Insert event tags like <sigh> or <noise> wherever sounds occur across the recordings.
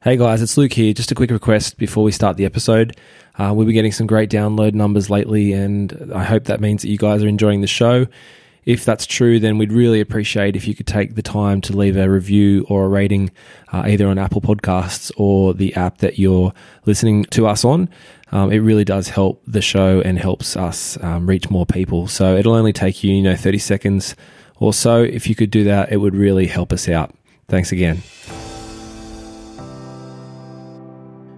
Hey guys, it's Luke here. Just a quick request before we start the episode. Uh, we've been getting some great download numbers lately, and I hope that means that you guys are enjoying the show. If that's true, then we'd really appreciate if you could take the time to leave a review or a rating uh, either on Apple Podcasts or the app that you're listening to us on. Um, it really does help the show and helps us um, reach more people. So it'll only take you, you know, 30 seconds or so. If you could do that, it would really help us out. Thanks again.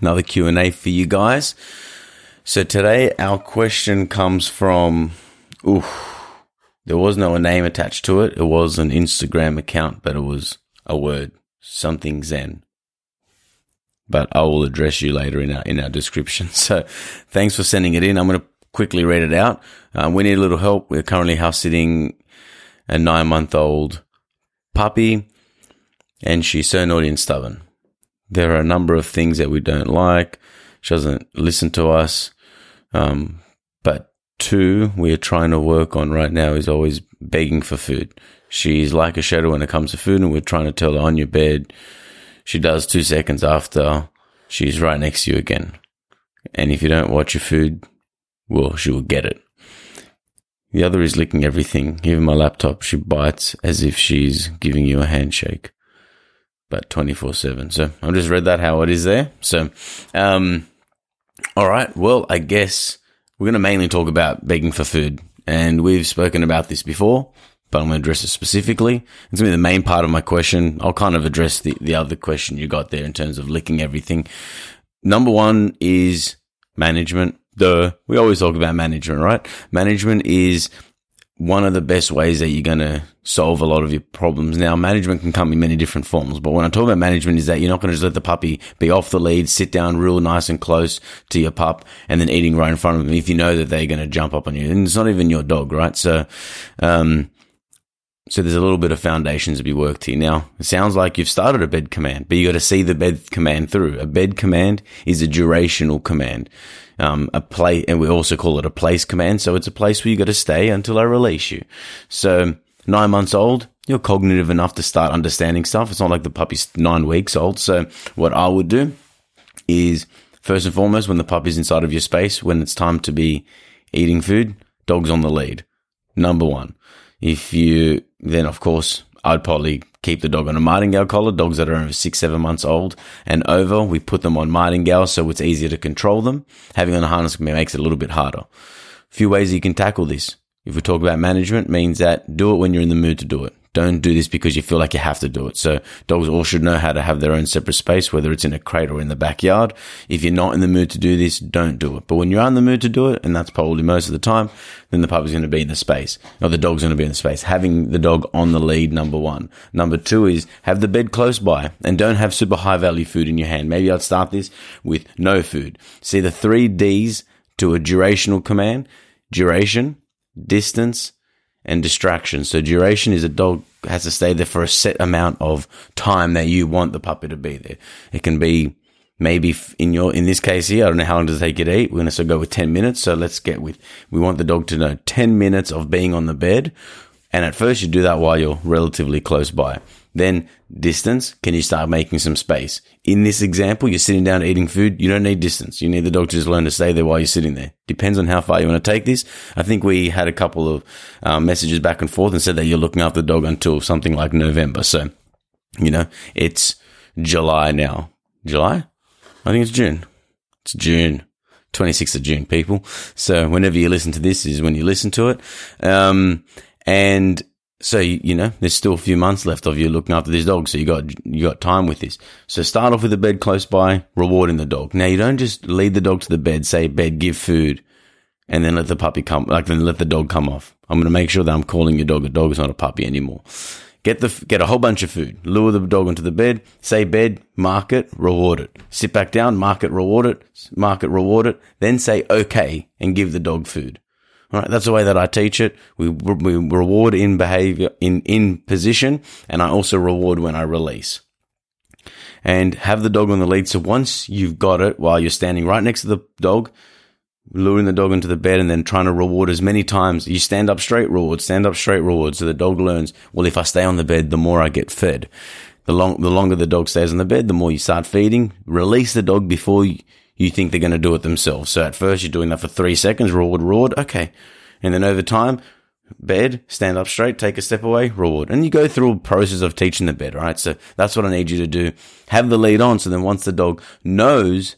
another Q&A for you guys. So today our question comes from there was no name attached to it. It was an Instagram account, but it was a word, something Zen. But I will address you later in our in our description. <laughs> So thanks for sending it in. I'm going to quickly read it out. Uh, we need a little help. We're currently house sitting a nine month old puppy, and she's so naughty and stubborn. There are a number of things that we don't like. She doesn't listen to us. Um, but two, we are trying to work on right now is always begging for food. She's like a shadow when it comes to food, and we're trying to tell her on your bed. She does two seconds after she's right next to you again. And if you don't watch your food, well, she will get it. The other is licking everything, even my laptop. She bites as if she's giving you a handshake but 24 7. So I've just read that how it is there. So, um, all right. Well, I guess we're going to mainly talk about begging for food. And we've spoken about this before, but I'm going to address it specifically. It's going to be the main part of my question. I'll kind of address the, the other question you got there in terms of licking everything. Number one is management. Duh. We always talk about management, right? Management is one of the best ways that you're going to solve a lot of your problems. Now, management can come in many different forms, but when I talk about management is that you're not going to just let the puppy be off the lead, sit down real nice and close to your pup and then eating right in front of them if you know that they're going to jump up on you. And it's not even your dog, right? So, um, so there's a little bit of foundations to be worked here. Now, it sounds like you've started a bed command, but you got to see the bed command through. A bed command is a durational command um, a play, and we also call it a place command. So it's a place where you got to stay until I release you. So nine months old, you're cognitive enough to start understanding stuff. It's not like the puppy's nine weeks old. So what I would do is first and foremost, when the puppy's inside of your space, when it's time to be eating food, dog's on the lead. Number one. If you then, of course, I'd probably keep the dog on a martingale collar. Dogs that are over six, seven months old and over, we put them on martingale so it's easier to control them. Having on a harness makes it a little bit harder. A few ways you can tackle this. If we talk about management, means that do it when you're in the mood to do it. Don't do this because you feel like you have to do it. So dogs all should know how to have their own separate space, whether it's in a crate or in the backyard. If you're not in the mood to do this, don't do it. But when you're in the mood to do it, and that's probably most of the time, then the puppy's going to be in the space or the dog's going to be in the space. Having the dog on the lead, number one. Number two is have the bed close by and don't have super high value food in your hand. Maybe I'd start this with no food. See the three D's to a durational command. Duration, distance, and distraction. So duration is a dog has to stay there for a set amount of time that you want the puppy to be there. It can be maybe in your in this case here, I don't know how long does it take to eat. We're going to go with ten minutes. So let's get with we want the dog to know ten minutes of being on the bed, and at first you do that while you're relatively close by. Then distance, can you start making some space? In this example, you're sitting down eating food. You don't need distance. You need the dog to just learn to stay there while you're sitting there. Depends on how far you want to take this. I think we had a couple of um, messages back and forth and said that you're looking after the dog until something like November. So, you know, it's July now. July? I think it's June. It's June. 26th of June, people. So whenever you listen to this is when you listen to it. Um, and so you know, there's still a few months left of you looking after this dog. So you got you got time with this. So start off with a bed close by, rewarding the dog. Now you don't just lead the dog to the bed, say bed, give food, and then let the puppy come, like then let the dog come off. I'm going to make sure that I'm calling your dog a dog. It's not a puppy anymore. Get the get a whole bunch of food. Lure the dog onto the bed. Say bed. Mark it. Reward it. Sit back down. Mark it. Reward it. Mark it. Reward it. Then say okay and give the dog food. Right, that's the way that I teach it. We, we reward in behavior, in, in position, and I also reward when I release. And have the dog on the lead. So once you've got it while you're standing right next to the dog, luring the dog into the bed and then trying to reward as many times. You stand up straight, reward, stand up straight, reward. So the dog learns, well, if I stay on the bed, the more I get fed. The long, the longer the dog stays on the bed, the more you start feeding. Release the dog before you, you think they're going to do it themselves. So at first you're doing that for three seconds, reward, reward. Okay. And then over time, bed, stand up straight, take a step away, reward. And you go through a process of teaching the bed, right? So that's what I need you to do. Have the lead on. So then once the dog knows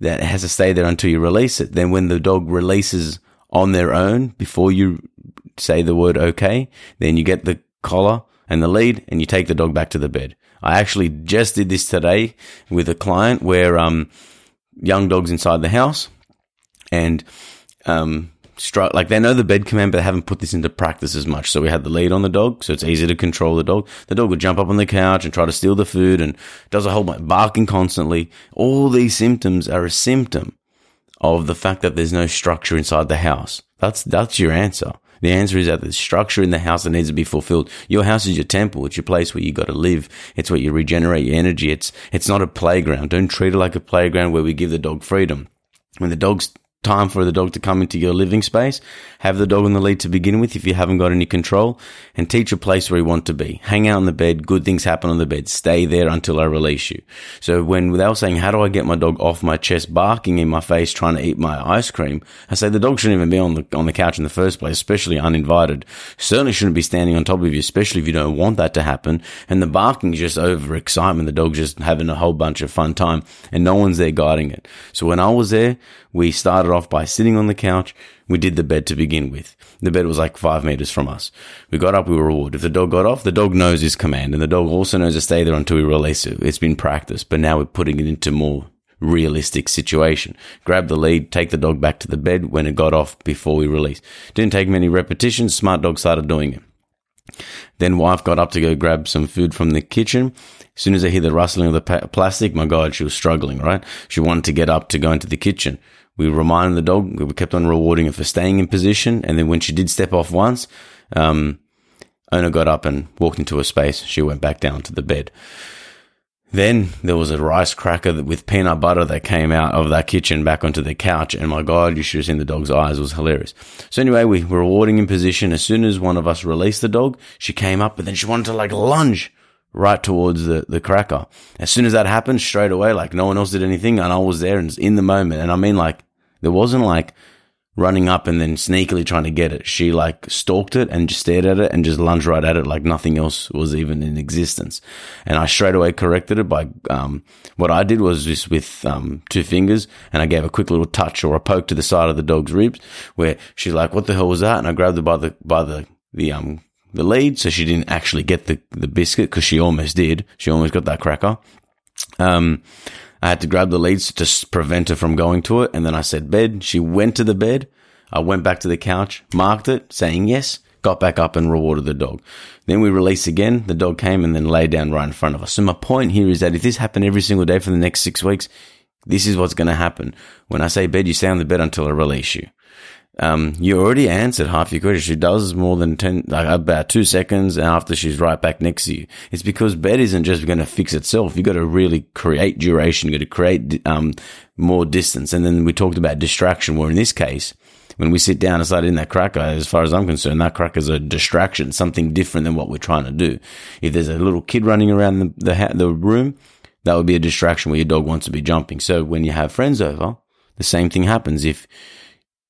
that it has to stay there until you release it, then when the dog releases on their own before you say the word okay, then you get the collar and the lead and you take the dog back to the bed. I actually just did this today with a client where, um, young dogs inside the house and um, stri- like they know the bed command, but they haven't put this into practice as much. So we had the lead on the dog, so it's easy to control the dog. The dog would jump up on the couch and try to steal the food and does a whole bunch of barking constantly. All these symptoms are a symptom of the fact that there's no structure inside the house. That's that's your answer. The answer is that there's structure in the house that needs to be fulfilled. Your house is your temple. It's your place where you got to live. It's where you regenerate your energy. It's, it's not a playground. Don't treat it like a playground where we give the dog freedom. When the dog's time for the dog to come into your living space. Have the dog on the lead to begin with if you haven't got any control and teach a place where you want to be. Hang out on the bed. Good things happen on the bed. Stay there until I release you. So when they were saying, how do I get my dog off my chest, barking in my face, trying to eat my ice cream? I say the dog shouldn't even be on the, on the couch in the first place, especially uninvited. Certainly shouldn't be standing on top of you, especially if you don't want that to happen. And the barking is just over excitement. The dog's just having a whole bunch of fun time and no one's there guiding it. So when I was there, we started off by sitting on the couch. We did the bed to begin with. The bed was like five meters from us. We got up, we were rewarded. If the dog got off, the dog knows his command and the dog also knows to stay there until we release it. It's been practiced, but now we're putting it into more realistic situation. Grab the lead, take the dog back to the bed when it got off before we release. Didn't take many repetitions. Smart dog started doing it. Then wife got up to go grab some food from the kitchen. As soon as I hear the rustling of the pa- plastic, my God, she was struggling, right? She wanted to get up to go into the kitchen. We reminded the dog, we kept on rewarding her for staying in position. And then when she did step off once, um, owner got up and walked into a space. She went back down to the bed. Then there was a rice cracker with peanut butter that came out of that kitchen back onto the couch. And my God, you should have seen the dog's eyes. It was hilarious. So anyway, we were rewarding in position. As soon as one of us released the dog, she came up, but then she wanted to like lunge right towards the, the cracker. As soon as that happened, straight away, like no one else did anything and I was there and in the moment. And I mean, like, there wasn't like running up and then sneakily trying to get it. She like stalked it and just stared at it and just lunged right at it like nothing else was even in existence. And I straight away corrected it by, um, what I did was just with, um, two fingers and I gave a quick little touch or a poke to the side of the dog's ribs where she's like, what the hell was that? And I grabbed her by the, by the, the, um, the lead, so she didn't actually get the, the biscuit because she almost did. She almost got that cracker. Um, I had to grab the leads to prevent her from going to it. And then I said bed. She went to the bed. I went back to the couch, marked it, saying yes, got back up and rewarded the dog. Then we released again. The dog came and then lay down right in front of us. So my point here is that if this happened every single day for the next six weeks, this is what's going to happen. When I say bed, you stay on the bed until I release you. Um, you already answered half your question. She does more than 10, like about two seconds after she's right back next to you. It's because bed isn't just going to fix itself. You've got to really create duration. You've got to create, um, more distance. And then we talked about distraction, where in this case, when we sit down and start in that cracker, as far as I'm concerned, that cracker is a distraction, something different than what we're trying to do. If there's a little kid running around the, the, the room, that would be a distraction where your dog wants to be jumping. So when you have friends over, the same thing happens. If,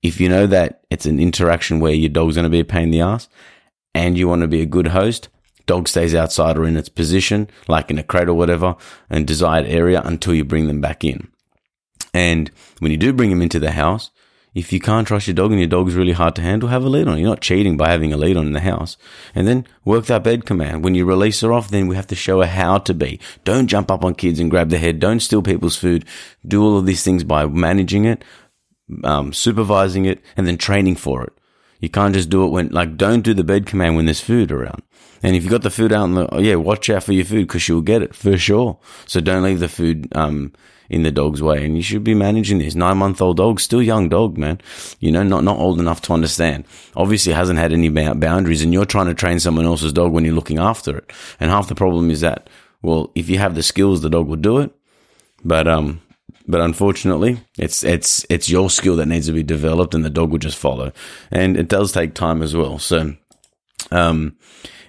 if you know that it's an interaction where your dog's going to be a pain in the ass and you want to be a good host, dog stays outside or in its position, like in a crate or whatever, and desired area until you bring them back in. And when you do bring them into the house, if you can't trust your dog and your dog's really hard to handle, have a lead on. You're not cheating by having a lead on in the house. And then work that bed command. When you release her off, then we have to show her how to be. Don't jump up on kids and grab their head. Don't steal people's food. Do all of these things by managing it, um, supervising it, and then training for it. You can't just do it when, like, don't do the bed command when there's food around. And if you got the food out in the, oh, yeah, watch out for your food because she'll get it for sure. So don't leave the food, um, in the dog's way. And you should be managing this nine month old dog, still young dog, man. You know, not, not old enough to understand. Obviously hasn't had any boundaries and you're trying to train someone else's dog when you're looking after it. And half the problem is that, well, if you have the skills, the dog will do it. But, um, but unfortunately, it's it's it's your skill that needs to be developed, and the dog will just follow. And it does take time as well. So, um,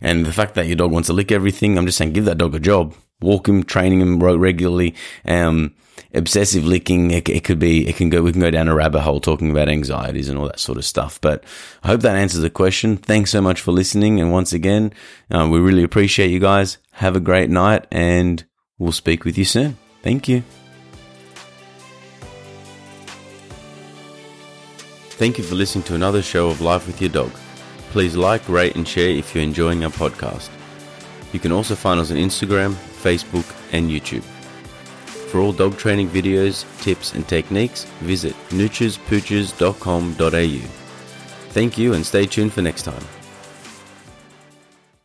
and the fact that your dog wants to lick everything, I'm just saying, give that dog a job. Walk him, training him regularly. Um, obsessive licking, it, it, could be, it can go, we can go down a rabbit hole talking about anxieties and all that sort of stuff. But I hope that answers the question. Thanks so much for listening. And once again, um, we really appreciate you guys. Have a great night and we'll speak with you soon. Thank you. Thank you for listening to another show of Life with Your Dog. Please like, rate, and share if you're enjoying our podcast. You can also find us on Instagram, Facebook, and YouTube. For all dog training videos, tips, and techniques, visit noochespooches.com.au. Thank you and stay tuned for next time.